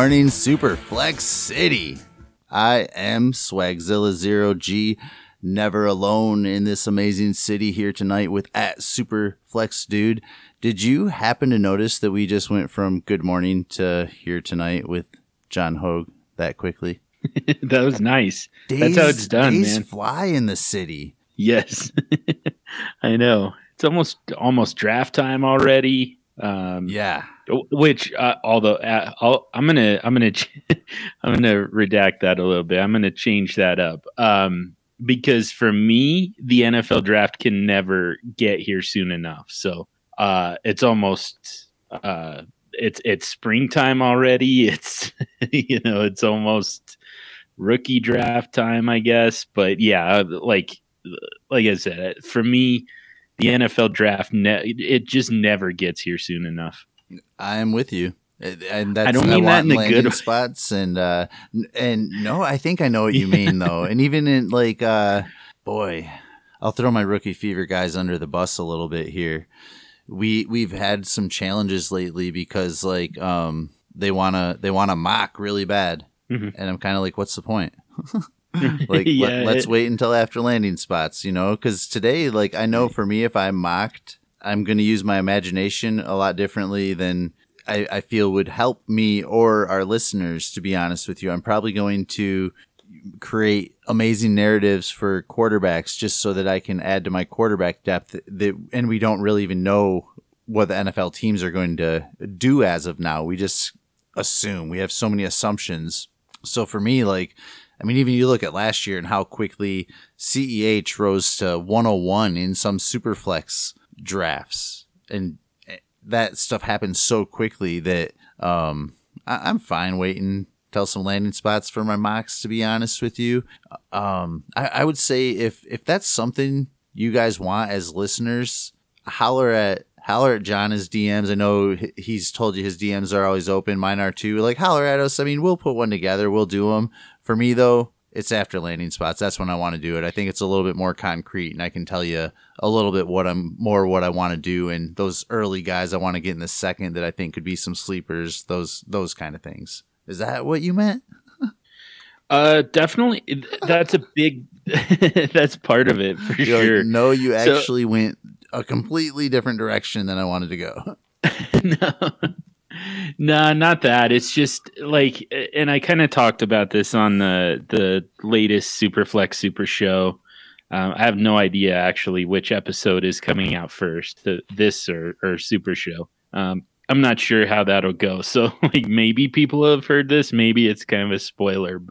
morning, Superflex City. I am Swagzilla Zero G, never alone in this amazing city here tonight with at Superflex Dude. Did you happen to notice that we just went from good morning to here tonight with John Hogue that quickly? that was nice. Days, That's how it's done, days man. fly in the city. Yes, I know. It's almost almost draft time already. Um, Yeah. Which, uh, although uh, I'll, I'm gonna, I'm gonna, I'm gonna redact that a little bit. I'm gonna change that up um, because for me, the NFL draft can never get here soon enough. So uh, it's almost, uh, it's it's springtime already. It's you know, it's almost rookie draft time, I guess. But yeah, like like I said, for me, the NFL draft, ne- it just never gets here soon enough. I am with you. And that's, I don't mean that in a good landing spots and uh and no, I think I know what you mean though. And even in like uh boy, I'll throw my rookie fever guys under the bus a little bit here. We we've had some challenges lately because like um they wanna they wanna mock really bad. Mhm. And I'm kind of like, what's the point? like Yeah, let, us it- wait until after landing spots, you know? Because today, like I know for me, if I'm mocked, I'm going to use my imagination a lot differently than I, I feel would help me or our listeners. To be honest with you, I'm probably going to create amazing narratives for quarterbacks just so that I can add to my quarterback depth. That and we don't really even know what the NFL teams are going to do as of now. We just assume we have so many assumptions. So for me, like, I mean, even you look at last year and how quickly CEH rose to 101 in some superflex drafts, and that stuff happens so quickly that um, I- I'm fine waiting till some landing spots for my mocks. To be honest with you, um, I-, I would say if if that's something you guys want as listeners, holler at holler at John his DMs. I know he's told you his DMs are always open. Mine are too. Like holler at us. I mean, we'll put one together. We'll do them. For me though, it's after landing spots. That's when I want to do it. I think it's a little bit more concrete, and I can tell you a little bit what I'm more what I want to do. And those early guys I want to get in the second that I think could be some sleepers. Those those kind of things. Is that what you meant? Uh, definitely. That's a big. that's part of it for You're like, sure. no, you So- actually went a completely different direction than I wanted to go. no, no, not that. It's just like, and I kind of talked about this on the the latest Superflex Super Show. Um, I have no idea actually which episode is coming out first, the, this or, or Super Show. Um, I'm not sure how that'll go. So, like, maybe people have heard this. Maybe it's kind of a spoiler.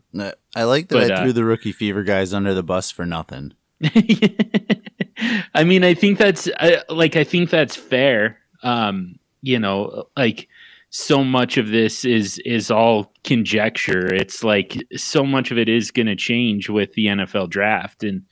I like that But, I uh, threw the rookie fever guys under the bus for nothing. I mean, I think that's I, like I think that's fair. Um, you know, like so much of this is is all conjecture. It's like so much of it is going to change with the NFL draft and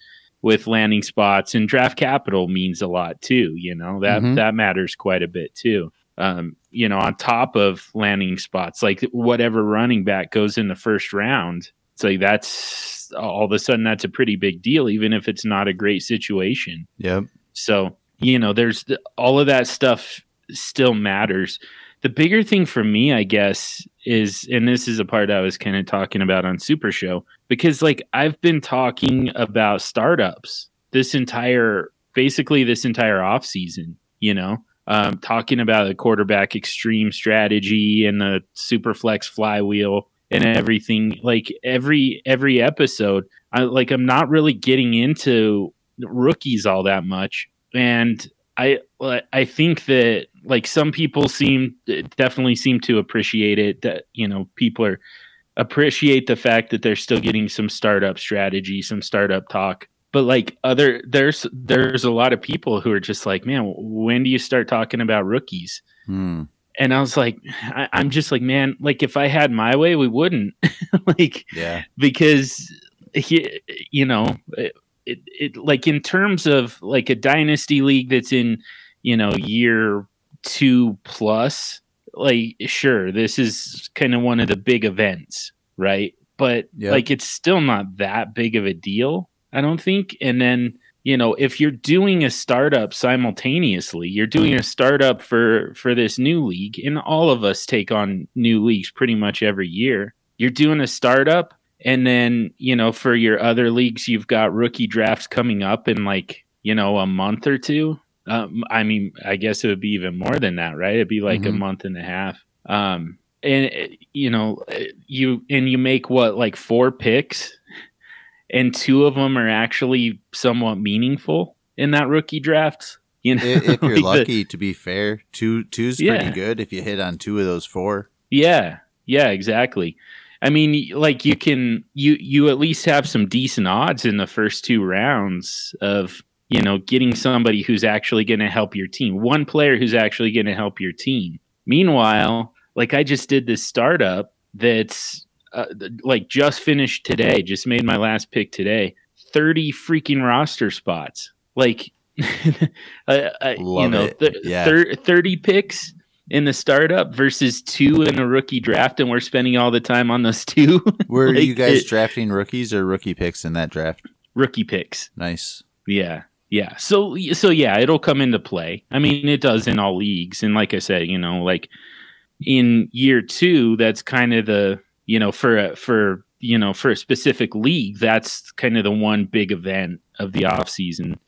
with landing spots and draft capital means a lot too. You know that Mhm. that matters quite a bit too. Um, you know, on top of landing spots, like whatever running back goes in the first round, it's like that's all of a sudden that's a pretty big deal, even if it's not a great situation. Yep. So, you know, there's all of that stuff still matters. The bigger thing for me, I guess, is, and this is a part I was kind of talking about on Super Show, because like I've been talking about startups this entire, basically this entire off season, you know, um, talking about the quarterback extreme strategy and the super flex flywheel and everything. Like every every episode, I like I'm not really getting into rookies all that much, and I I think that like some people seem definitely seem to appreciate it. That you know people are appreciate the fact that they're still getting some startup strategy, some startup talk. But like other there's there's a lot of people who are just like, man, when do you start talking about rookies? Hmm. And I was like, I, I'm just like, man, like if I had my way, we wouldn't. like Yeah. because he, you know, it, it, it like in terms of like a dynasty league that's in, you know, year two plus, like sure, this is kind of one of the big events, right? But Yep. like it's still not that big of a deal, I don't think. And then you know, if you're doing a startup simultaneously, you're doing a startup for for this new league, and all of us take on new leagues pretty much every year. You're doing a startup, and then you know, for your other leagues, you've got rookie drafts coming up in like you know a month or two. Um, I mean, I guess it would be even more than that, right? It'd be like mm-hmm. a month and a half. Um, and you know, you and you make what like four picks and two of them are actually somewhat meaningful in that rookie draft. You know, if, you're like lucky, the, to be fair, two two's yeah. pretty good if you hit on two of those four. Yeah, yeah, exactly. I mean, like you can you you at least have some decent odds in the first two rounds of you know getting somebody who's actually going to help your team, one player who's actually going to help your team. Meanwhile, like I just did this startup that's uh, like just finished today, just made my last pick today. 30 freaking roster spots. Like, uh, uh, you know, th- yeah. thir- 30 picks in the startup versus two in a rookie draft, and we're spending all the time on those two. Were like, you guys it, drafting rookies or rookie picks in that draft? Rookie picks. Nice. Yeah. Yeah. So so yeah, it'll come into play. I mean, it does in all leagues. And like I said, you know, like in year two, that's kind of the you know, for a, for you know for a specific league, that's kind of the one big event of the off season.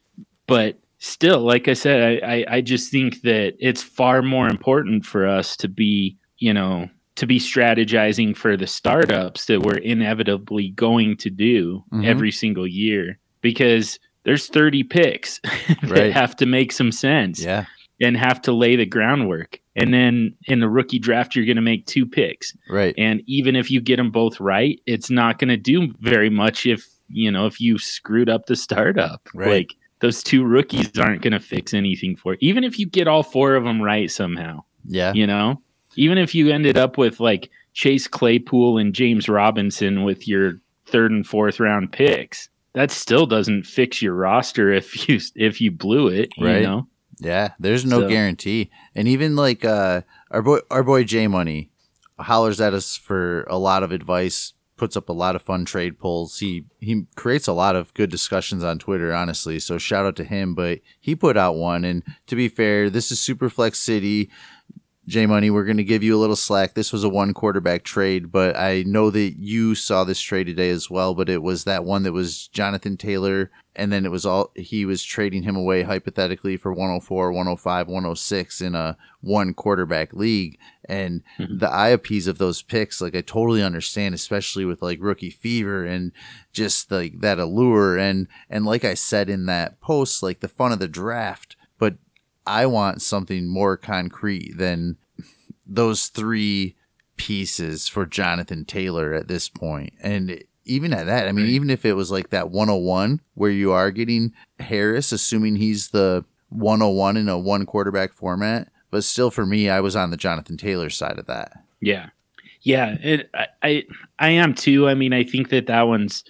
But still, like I said, I, I, I just think that it's far more important for us to be, you know, to be strategizing for the startups that we're inevitably going to do mm-hmm. every single year because there's 30 picks that right. have to make some sense. Yeah. And have to lay the groundwork. And then in the rookie draft, you're going to make two picks. Right. And even if you get them both right, it's not going to do very much if, you know, if you screwed up the startup. Right. Like those two rookies aren't going to fix anything for it. Even if you get all four of them right somehow. Yeah. You know, even if you ended up with like Chase Claypool and James Robinson with your third and fourth round picks, that still doesn't fix your roster if you if you blew it, right. you know. Yeah, there's no so. guarantee. And even like uh, our boy, our boy J Money hollers at us for a lot of advice, puts up a lot of fun trade polls. He he creates a lot of good discussions on Twitter, honestly. So shout out to him. But he put out one, and to be fair, this is Superflex City. J Money, we're going to give you a little slack. This was a one quarterback trade, but I know that you saw this trade today as well. But it was that one that was Jonathan Taylor, and then it was all he was trading him away hypothetically for 104, 105, 106 in a one quarterback league. And mm-hmm. the IOPs of those picks, like I totally understand, especially with like rookie fever and just like that allure. And and like I said in that post, like the fun of the draft I want something more concrete than those three pieces for Jonathan Taylor at this point. And even at that, I mean, right. even if it was like that 101 where you are getting Harris, assuming he's the 101 in a one quarterback format, but still for me, I was on the Jonathan Taylor side of that. Yeah. Yeah. It, I, I, I am too. I mean, I think that that one's,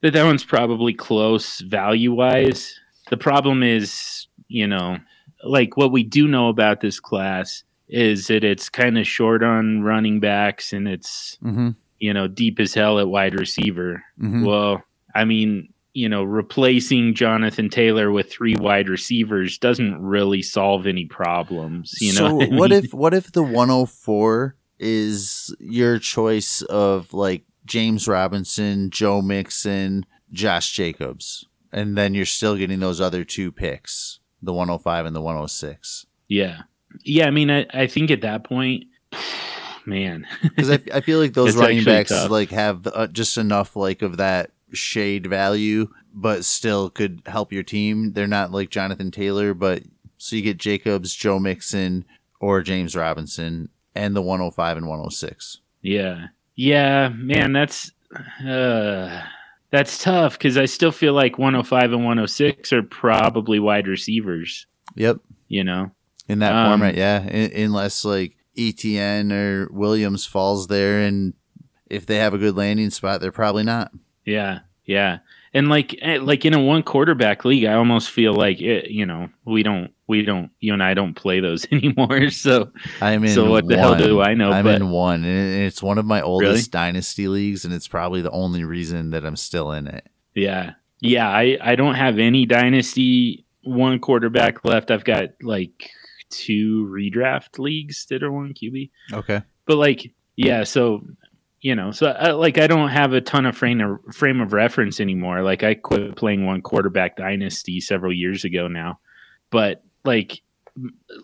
that that one's probably close value wise. The problem is, you know, like what we do know about this class is that it's kind of short on running backs and it's mm-hmm. you know deep as hell at wide receiver. Mm-hmm. Well, I mean, you know, replacing Jonathan Taylor with three wide receivers doesn't really solve any problems. You know, so what, what if what if the 104 is your choice of like James Robinson, Joe Mixon, Josh Jacobs, and then you're still getting those other two picks? The 105 and the 106. Yeah. Yeah. I mean, I, I think at that point, man, because I, I feel like those running backs tough. like have uh, just enough like of that shade value, but still could help your team. They're not like Jonathan Taylor, but so you get Jacobs, Joe Mixon, or James Robinson, and the 105 and 106. Yeah. Yeah, man, that's uh that's tough because I still feel like 105 and 106 are probably wide receivers. Yep. You know, in that um, format, yeah. In, unless like ETN or Williams falls there, and if they have a good landing spot, they're probably not. Yeah, yeah. And like eh, like in a one quarterback league, I almost feel like it, you know we don't we don't you and I don't play those anymore. So I'm in. So what the hell do I know? I'm but, in one, and it's one of my oldest really? dynasty leagues, and it's probably the only reason that I'm still in it. Yeah, Yeah, I, I don't have any dynasty one quarterback left. I've got like two redraft leagues that are one QB. Okay. But like, yeah, so you know, so uh, like I don't have a ton of frame of, frame of reference anymore. Like I quit playing one quarterback dynasty several years ago now. But like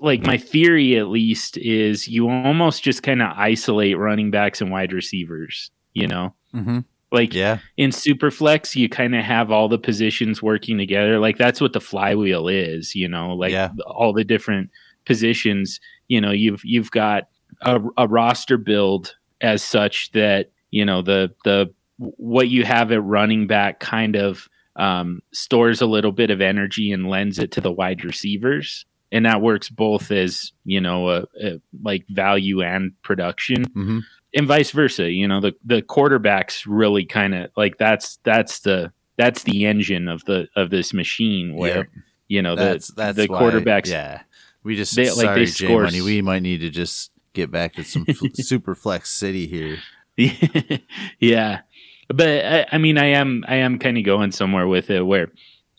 like my theory at least is you almost just kind of isolate running backs and wide receivers, you know? Mm-hmm. Like Yeah. in Superflex, you kind of have all the positions working together. Like that's what the flywheel is, you know, like Yeah. all the different positions. You know, you've you've got a, a roster build as such that you know the the what you have at running back kind of um, stores a little bit of energy and lends it to the wide receivers, and that works both as you know a, a, like value and production Mm-hmm. and vice versa. You know, the the quarterbacks really kind of like that's that's the that's the engine of the of this machine where Yep. you know That's the that's the why- quarterbacks. Yeah. We just They- like, sorry, they J score Money. We might need to just get back to some super flex city here. yeah, but I, I mean, I am I am kind of going somewhere with it where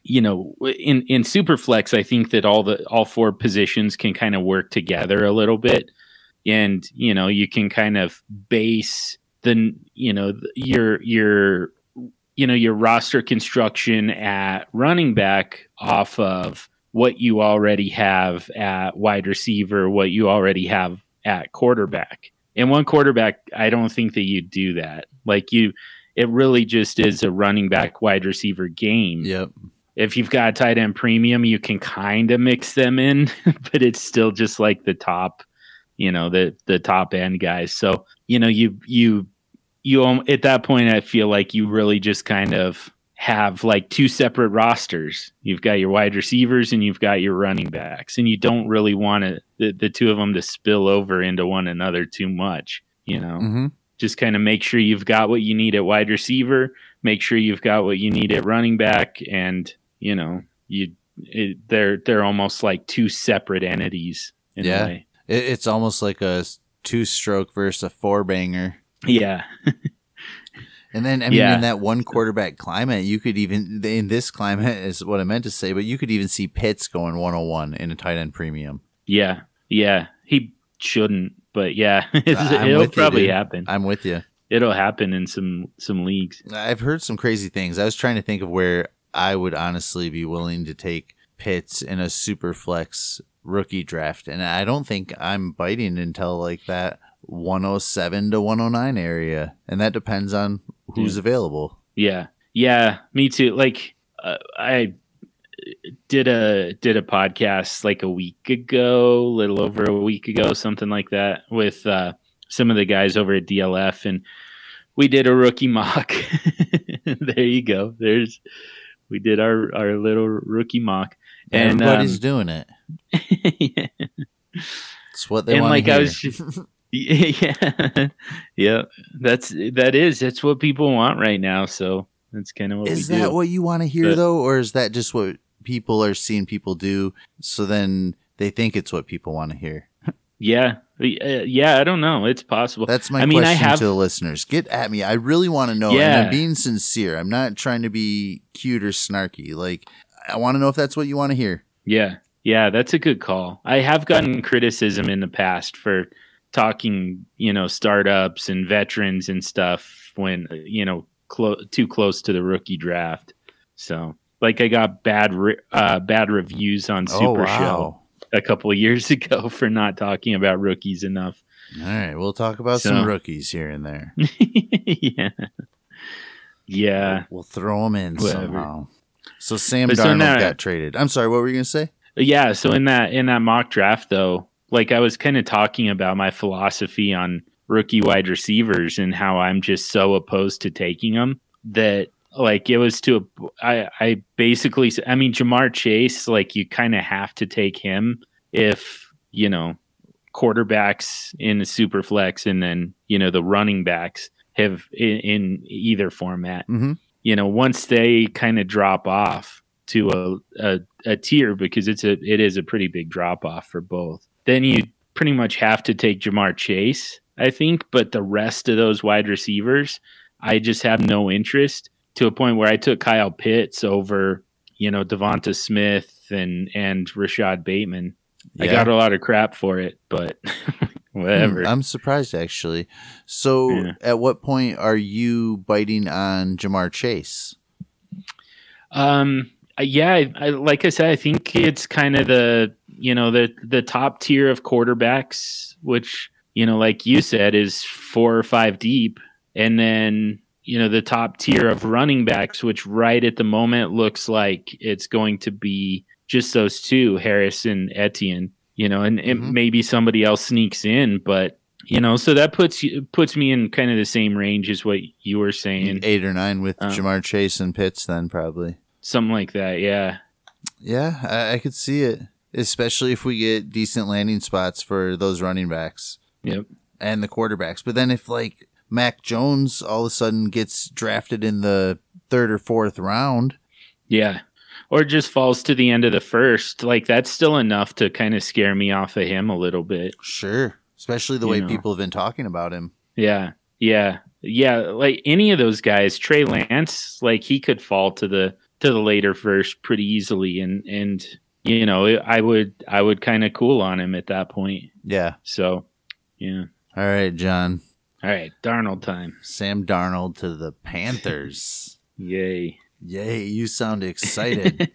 you know in in superflex i think that all the all four positions can kind of work together a little bit and you know you can kind of base the you know your your you know your roster construction at running back off of what you already have at wide receiver what you already have at quarterback and one quarterback i don't think that you do that like you it really just is a running back wide receiver game Yep. if you've got tight end premium, you can kind of mix them in, but it's still just like the top, you know, the the top end guys. So you know, you you you um, at that point, I feel like you really just kind of have like two separate rosters. You've got your wide receivers and you've got your running backs, and you don't really want to the, the two of them to spill over into one another too much. You know, Mm-hmm. just kind of make sure you've got what you need at wide receiver, make sure you've got what you need at running back, and you know you it, they're they're almost like two separate entities in Yeah. a way. It, it's almost like a two stroke versus a four banger. Yeah, And then, I mean, Yeah. in that one quarterback climate, you could even, in this climate is what I meant to say, but you could even see Pitts going 101 in a tight end premium. yeah, yeah. He shouldn't, but yeah, it'll with you, probably happen. I'm with you. It'll happen in some some leagues. I've heard some crazy things. I was trying to think of where I would honestly be willing to take Pitts in a super flex rookie draft. And I don't think I'm biting until like that 107 to 109 area. And that depends on who's available. Yeah, yeah, me too. Like uh, I did a did a podcast like a week ago, a little over a week ago, something like that, with uh, some of the guys over at DLF, and we did a rookie mock. there you go. There's we did our our little rookie mock, and Everybody's um, doing it. yeah. It's what they and want like I was yeah, yeah. That's that is that's what people want right now. So that's kind of what Is that do. what you want to hear But- though, or is that just what people are seeing people do? So then they think it's what people want to hear. yeah, uh, yeah. I don't know. It's possible. That's my I mean, I question have- to the listeners. Get at me. I really want to know. And Yeah. I'm being sincere. I'm not trying to be cute or snarky. Like, I want to know if that's what you want to hear. Yeah, yeah. That's a good call. I have gotten criticism in the past for talking, you know, startups and veterans and stuff when you know clo- too close to the rookie draft. So, like, I got bad re- uh, bad reviews on Super Show a couple of years ago for not talking about rookies enough. All right. We'll talk about So- some rookies here and there. yeah. Yeah. We'll throw them in Whatever. somehow. So Sam But so Darnold now- got traded. I'm sorry. What were you going to say? Yeah, so in that in that mock draft though, like I was kind of talking about my philosophy on rookie wide receivers and how I'm just so opposed to taking them that like it was to a, I I basically I mean Ja'Marr Chase like you kind of have to take him if, you know, quarterbacks in the super flex and then, you know, the running backs have in, in either format Mm-hmm. you know, once they kind of drop off to a, a a tier because it's a it is a pretty big drop off for both, then you pretty much have to take Ja'Marr Chase, I think. But the rest of those wide receivers, I just have no interest to a point where I took Kyle Pitts over, you know, DeVonta Smith and and Rashod Bateman. I got a lot of crap for it, but whatever. Hmm, I'm surprised actually. So, Yeah. at what point are you biting on Ja'Marr Chase? Um, yeah, I, I, like I said, I think it's kind of the you know the the top tier of quarterbacks, which you know, like you said, is four or five deep, and then you know the top tier of running backs, which right at the moment looks like it's going to be just those two, Harris and Etienne. You know, and, and Mhm. maybe somebody else sneaks in, but you know, so that puts you puts me in kind of the same range as what you were saying, Eight or nine with Um, Ja'Marr Chase and Pitts, then probably. something like that. Yeah. Yeah, I, I could see it, especially if we get decent landing spots for those running backs Yep. and the quarterbacks. But then if like Mac Jones all of a sudden gets drafted in the third or fourth round, Yeah. Or just falls to the end of the first. Like that's still enough to kind of scare me off of him a little bit. sure. Especially the You way know. people have been talking about him. Yeah. Yeah. Yeah. Like any of those guys, Trey Lance, like he could fall to the to the later first pretty easily and and you know, I would I would kind of cool on him at that point. Yeah. So, yeah. All right, John. All right, Darnold time. Sam Darnold to the Panthers. Yay. Yay, you sound excited.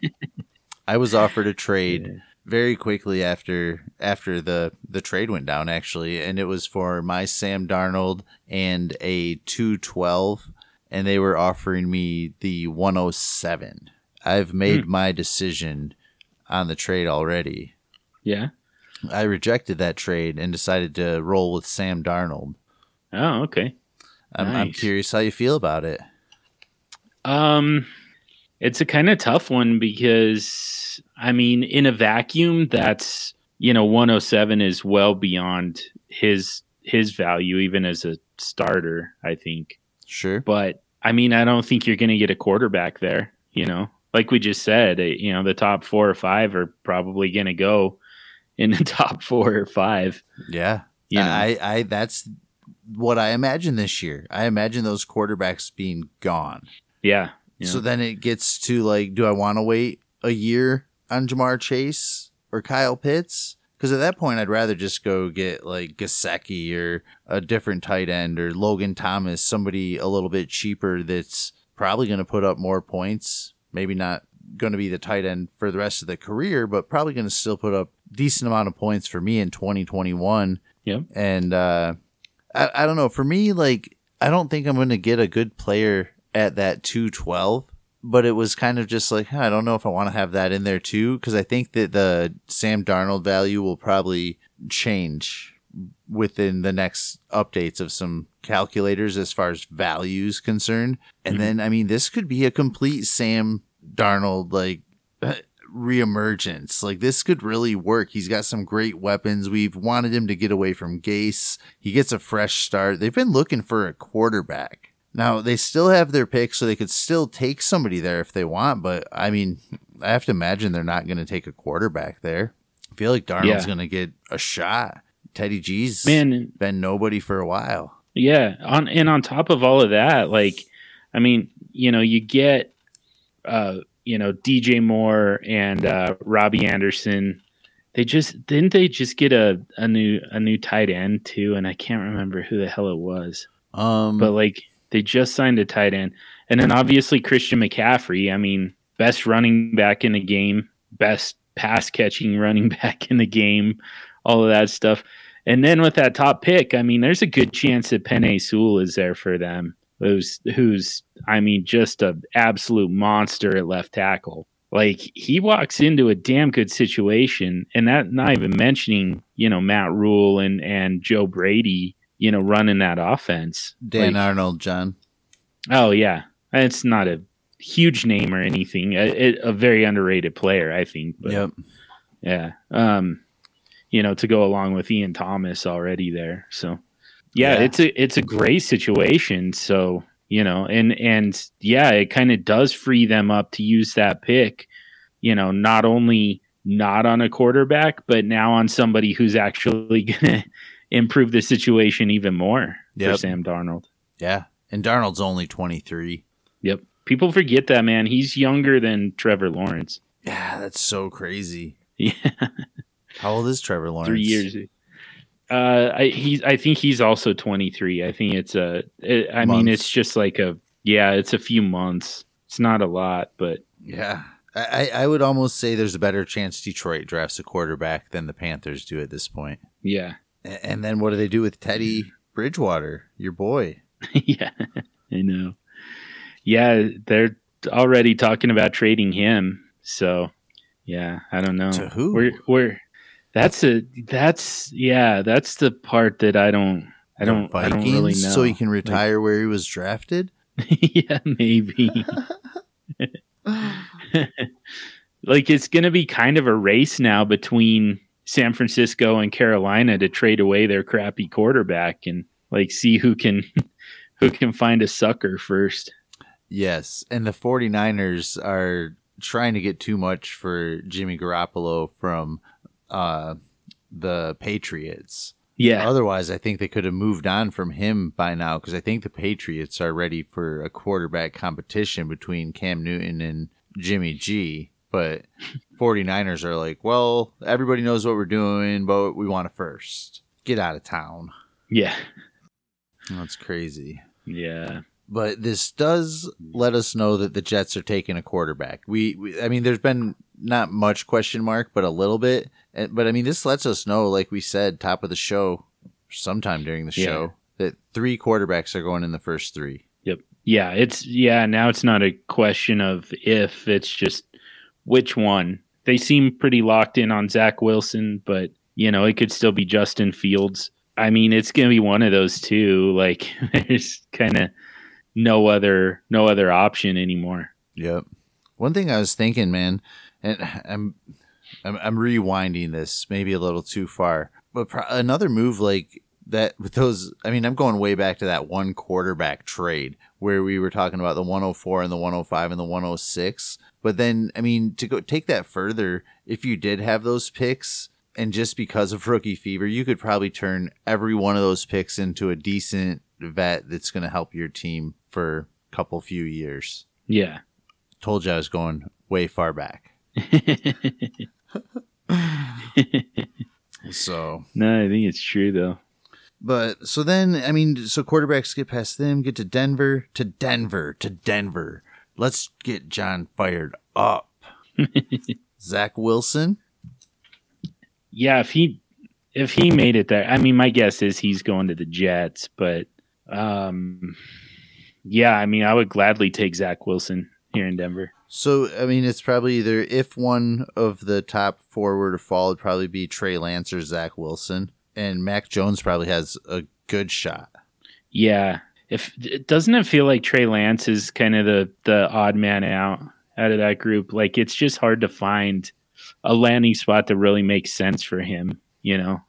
I was offered a trade very quickly after after the the trade went down actually and it was for my Sam Darnold and a 212 and they were offering me the 107. I've made hmm. my decision on the trade already. Yeah. I rejected that trade and decided to roll with Sam Darnold. Oh, okay. I'm, I'm curious how you feel about it. Um, it's a kind of tough one because I mean, in a vacuum, that's you know, 107 is well beyond his his value, even as a starter. I think, Sure. but I mean, I don't think you're going to get a quarterback there. You know, like we just said, eh, you know, the top four or five are probably going to go in the top four or five. Yeah. You know, I, I that's what I imagine this year. I imagine those quarterbacks being gone. yeah. yeah. So then it gets to like, do I want to wait a year on Ja'Marr Chase or Kyle Pitts? Because at that point, I'd rather just go get like Gesicki or a different tight end or Logan Thomas, somebody a little bit cheaper that's probably going to put up more points. Maybe not going to be the tight end for the rest of the career, but probably going to still put up decent amount of points for me in 2021. Yep. And uh, I, I don't know. For me, like, I don't think I'm going to get a good player at that 212 but it was kind of just like huh, I don't know if I want to have that in there too because I think that the Sam Darnold value will probably change within the next updates of some calculators as far as values concerned. And Mhm. then I mean this could be a complete Sam Darnold like reemergence. Like this could really work. He's got some great weapons. We've wanted him to get away from Gase. He gets a fresh start. They've been looking for a quarterback. Now they still have their pick, so they could still take somebody there if they want. But I mean, I have to imagine they're not going to take a quarterback there. I feel like Darnold's Yeah. going to get a shot. Teddy G's man, been nobody for a while. Yeah, on and on top of all of that, like, I mean, you know, you get, uh, you know, DJ Moore and uh, Robbie Anderson. They just didn't they just get a, a new a new tight end too, and I can't remember who the hell it was, Um, but like they just signed a tight end, and then obviously Christian McCaffrey. I mean, best running back in the game, best pass catching running back in the game, all of that stuff. And then with that top pick, I mean, there's a good chance that Penei Sewell is there for them. Who's who's I mean, just a absolute monster at left tackle. Like he walks into a damn good situation, and that not even mentioning you know Matt Rhule and and Joe Brady, you know, running that offense. Dan Like, Arnold, John. Oh yeah, it's not a huge name or anything. A, a very underrated player, I think. But yep. yeah. Um, you know, to go along with Ian Thomas already there. So yeah, Yeah. it's a it's a great situation. So, you know, and and yeah, it kind of does free them up to use that pick, you know, not only not on a quarterback, but now on somebody who's actually gonna improve the situation even more for Sam Darnold. Yeah. And Darnold's only 23. Yep. People forget that man. He's younger than Trevor Lawrence. Yeah, that's so crazy. Yeah, How old is Trevor Lawrence? three years. Uh, I he's I think he's also 23. I think it's a. It, I mean, it's just like a yeah, it's a few months. It's not a lot, but Yeah. I, I I would almost say there's a better chance Detroit drafts a quarterback than the Panthers do at this point. yeah, And then what do they do with Teddy Bridgewater, your boy? yeah, I know. Yeah, they're already talking about trading him. So, yeah, I don't know. To who? We're we're that's a that's yeah, that's the part that I don't I don't I don't really know. So he can retire where he was drafted? yeah, maybe. like it's going to be kind of a race now between San Francisco and Carolina to trade away their crappy quarterback and like see who can who can find a sucker first. Yes. And the 49ers are trying to get too much for Jimmy Garoppolo from uh, the Patriots. Yeah. Otherwise, I think they could have moved on from him by now because I think the Patriots are ready for a quarterback competition between Cam Newton and Jimmy G. But 49ers are like, well, everybody knows what we're doing, but we want to first. Get out of town. Yeah. That's crazy. Yeah. But this does let us know that the Jets are taking a quarterback. We, we I mean, there's been not much question mark, but a little bit. And- But I mean, this lets us know, like we said, top of the show, sometime during the Yeah. show, that three quarterbacks are going in the first three. Yep. Yeah, it's yeah, now it's not a question of if, it's just which one. They seem pretty locked in on Zach Wilson, but you know, it could still be Justin Fields. I mean, it's going to be one of those two. Like there's kind of no other no other option anymore. Yep. One thing I was thinking, man, and I'm I'm, I'm rewinding this maybe a little too far, but pro- another move like that with those. I mean, I'm going way back to that one quarterback trade where we were talking about the 104 and the 105 and the 106. But then, I mean, to go take that further, if you did have those picks. And just because of rookie fever, you could probably turn every one of those picks into a decent vet that's going to help your team for a couple few years Yeah. told you I was going way far back. So, no, I think it's true though. but so then, I mean, so quarterbacks get past them, get to Denver, to Denver, to Denver. Let's get John fired up. Zach Wilson. Yeah, if he if he made it there, I mean, my guess is he's going to the Jets, but um, yeah, I mean, I would gladly take Zach Wilson here in Denver. So, I mean, it's probably either if one of the top four were to fall, it'd probably be Trey Lance or Zach Wilson. And Mac Jones probably has a good shot. Yeah, if doesn't it feel like Trey Lance is kind of the the odd man out out of that group? Like it's just hard to find a landing spot that really makes sense for him. You know?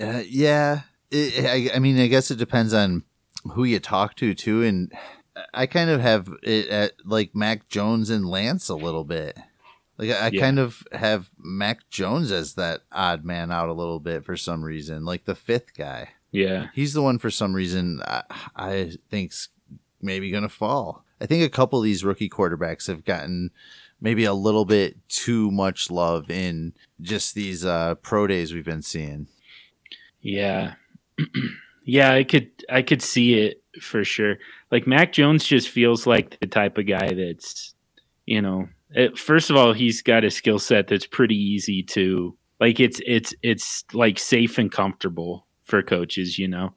Uh, yeah, it, I, I mean, I guess it depends on who you talk to too, and I kind of have it at like Mac Jones and Lance a little bit. Like I, I Yeah. kind of have Mac Jones as that odd man out a little bit for some reason, like the fifth guy. Yeah, He's the one for some reason I, I think's maybe gonna fall. I think a couple of these rookie quarterbacks have gotten maybe a little bit too much love in just these uh, pro days we've been seeing. Yeah. yeah, I could I could see it for sure. Like Mac Jones just feels like the type of guy that's, you know, it, first of all, he's got a skill set that's pretty easy to like it's it's it's like safe and comfortable for coaches, you know.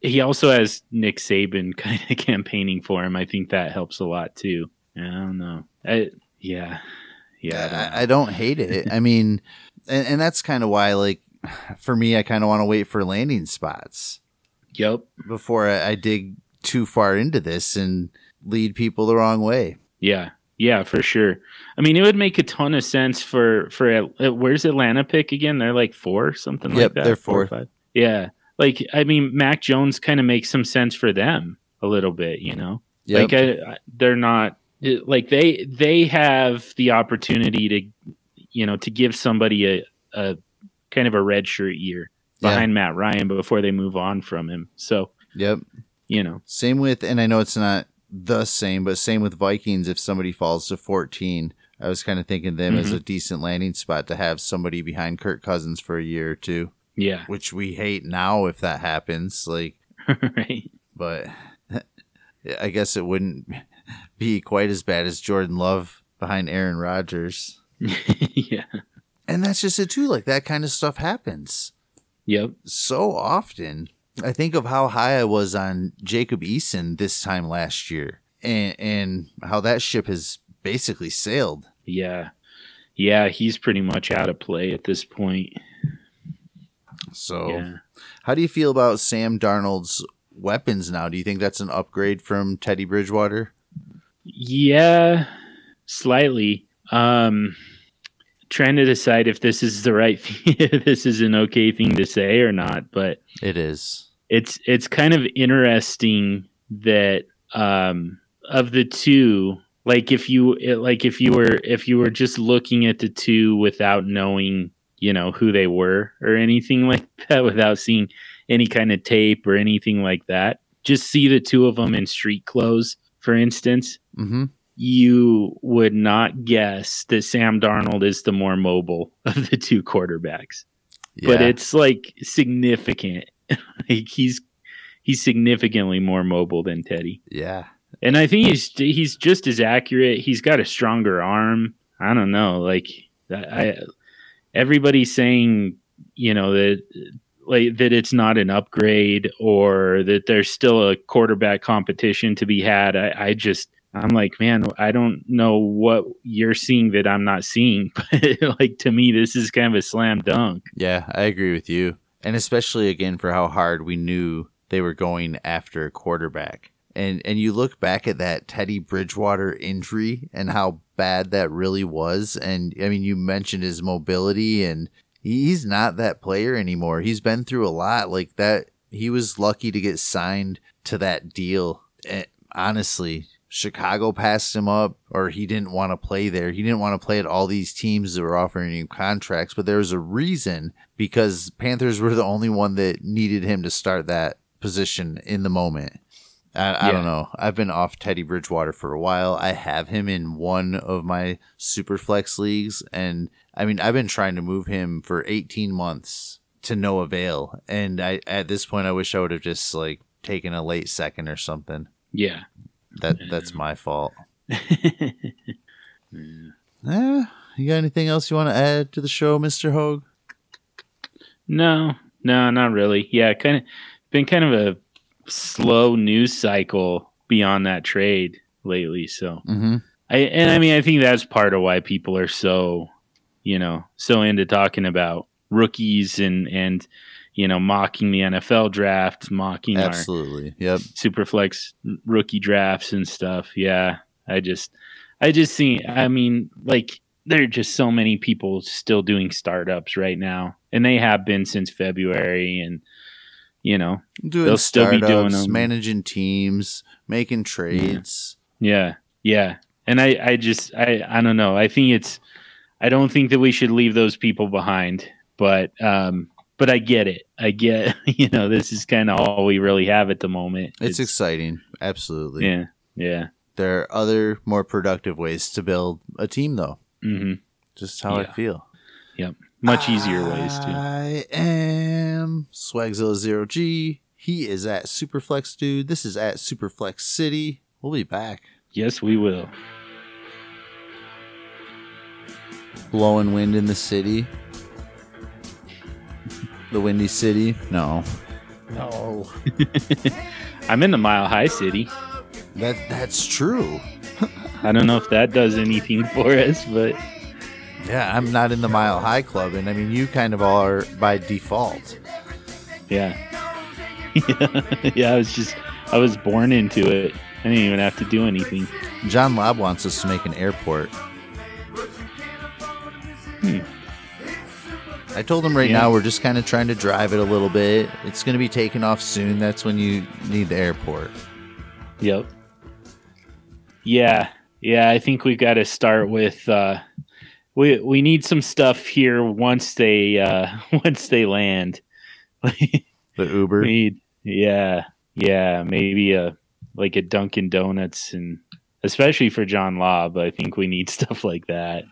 He also has Nick Saban kind of campaigning for him. I think that helps a lot too. I don't know. I, yeah. Yeah. I don't. I, I don't hate it. I mean, and, and that's kind of why, like, for me, I kind of want to wait for landing spots yep. before I, I dig too far into this and lead people the wrong way. Yeah, yeah, for sure. I mean, it would make a ton of sense for for uh, where's Atlanta pick again? They're like four, something Yep, like that. they're four five. Yeah, like I mean, Mac Jones kind of makes some sense for them a little bit, you know. Yep. Like I, I- they're not like they they have the opportunity to, you know, to give somebody a a kind of a red shirt year Yeah. behind Matt Ryan before they move on from him. So Yep. you know, Same with, and I know it's not the same, but same with Vikings. If somebody falls to 14, I was kind of thinking them as Mhm. a decent landing spot to have somebody behind Kirk Cousins for a year or two, Yeah. which we hate now if that happens. Like, right. but I guess it wouldn't be quite as bad as Jordan Love behind Aaron Rodgers. yeah. And that's just it too. Like that kind of stuff happens Yep. so often. I think of how high I was on Jacob Eason this time last year and, and how that ship has basically sailed. Yeah. Yeah, he's pretty much out of play at this point. So, Yeah. how do you feel about Sam Darnold's weapons now? Do you think that's an upgrade from Teddy Bridgewater? Yeah, slightly. Um trying to decide if this is the right thing, if this is an okay thing to say or not, but It is. it's it's kind of interesting that um of the two like if you like if you were if you were just looking at the two without knowing you know who they were or anything like that without seeing any kind of tape or anything like that just see the two of them in street clothes for instance Mm-hmm. You would not guess that Sam Darnold is the more mobile of the two quarterbacks but it's like significant. like he's he's significantly more mobile than Teddy, yeah. and I think he's he's just as accurate. He's got a stronger arm. I don't know, like I everybody's saying, you know that like that it's not an upgrade or that there's still a quarterback competition to be had. I, I just I'm like, man, I don't know what you're seeing that I'm not seeing, but like to me, this is kind of a slam dunk. Yeah, I agree with you. And especially again for how hard we knew they were going after a quarterback. And and you look back at that Teddy Bridgewater injury and how bad that really was. And I mean, you mentioned his mobility and he's not that player anymore. He's been through a lot like that. He was lucky to get signed to that deal. And honestly, Chicago passed him up or he didn't want to play there. He didn't want to play at all these teams that were offering him contracts, but there was a reason because Panthers were the only one that needed him to start that position in the moment. I, I don't know. I've been off Teddy Bridgewater for a while. I have him in one of my super flex leagues. And I mean, I've been trying to move him for 18 months to no avail. And I, at this point, I wish I would have just like taken a late second or something. Yeah. That that's my fault. Eh, you got anything else you want to add to the show, Mister Hogue? no, no, not really. Yeah, kind of been kind of a slow news cycle beyond that trade lately. So Mm-hmm. I and I mean I think that's part of why people are so, you know, so into talking about rookies and and you know mocking the NFL draft, mocking our Absolutely. Yep. superflex rookie drafts and stuff. Yeah, I just, I just see. I mean, like there are just so many people still doing startups right now, and they have been since February, and you know, Doing They'll still be doing them. managing teams, making trades. yeah, yeah. And I, I just, I, I don't know. I think it's, I don't think that we should leave those people behind, but, um, but I get it. I get, you know, this is kind of all we really have at the moment. It's, exciting. Absolutely. yeah, yeah. There are other more productive ways to build a team, though. hmm Just how I feel. Yep. Much easier ways too. I am Swagzilla Zero G. He is at Superflex Dude. This is at Superflex City. We'll be back. Yes, we will. Blowing wind in the city. The Windy City. No. No. I'm in the Mile High City. That that's true. I don't know if that does anything for us, but Yeah, I'm not in the Mile High Club, and I mean you kind of are by default. yeah. yeah, I was just I was born into it. I didn't even have to do anything. John Lobb wants us to make an airport. Hmm. I told them right Yeah. now we're just kind of trying to drive it a little bit. It's going to be taking off soon. That's when you need the airport. Yep. Yeah. Yeah, I think we've got to start with uh we we need some stuff here once they uh once they land. The Uber. Need yeah. Yeah, maybe a like a Dunkin' Donuts and especially for John Lobb, I think we need stuff like that.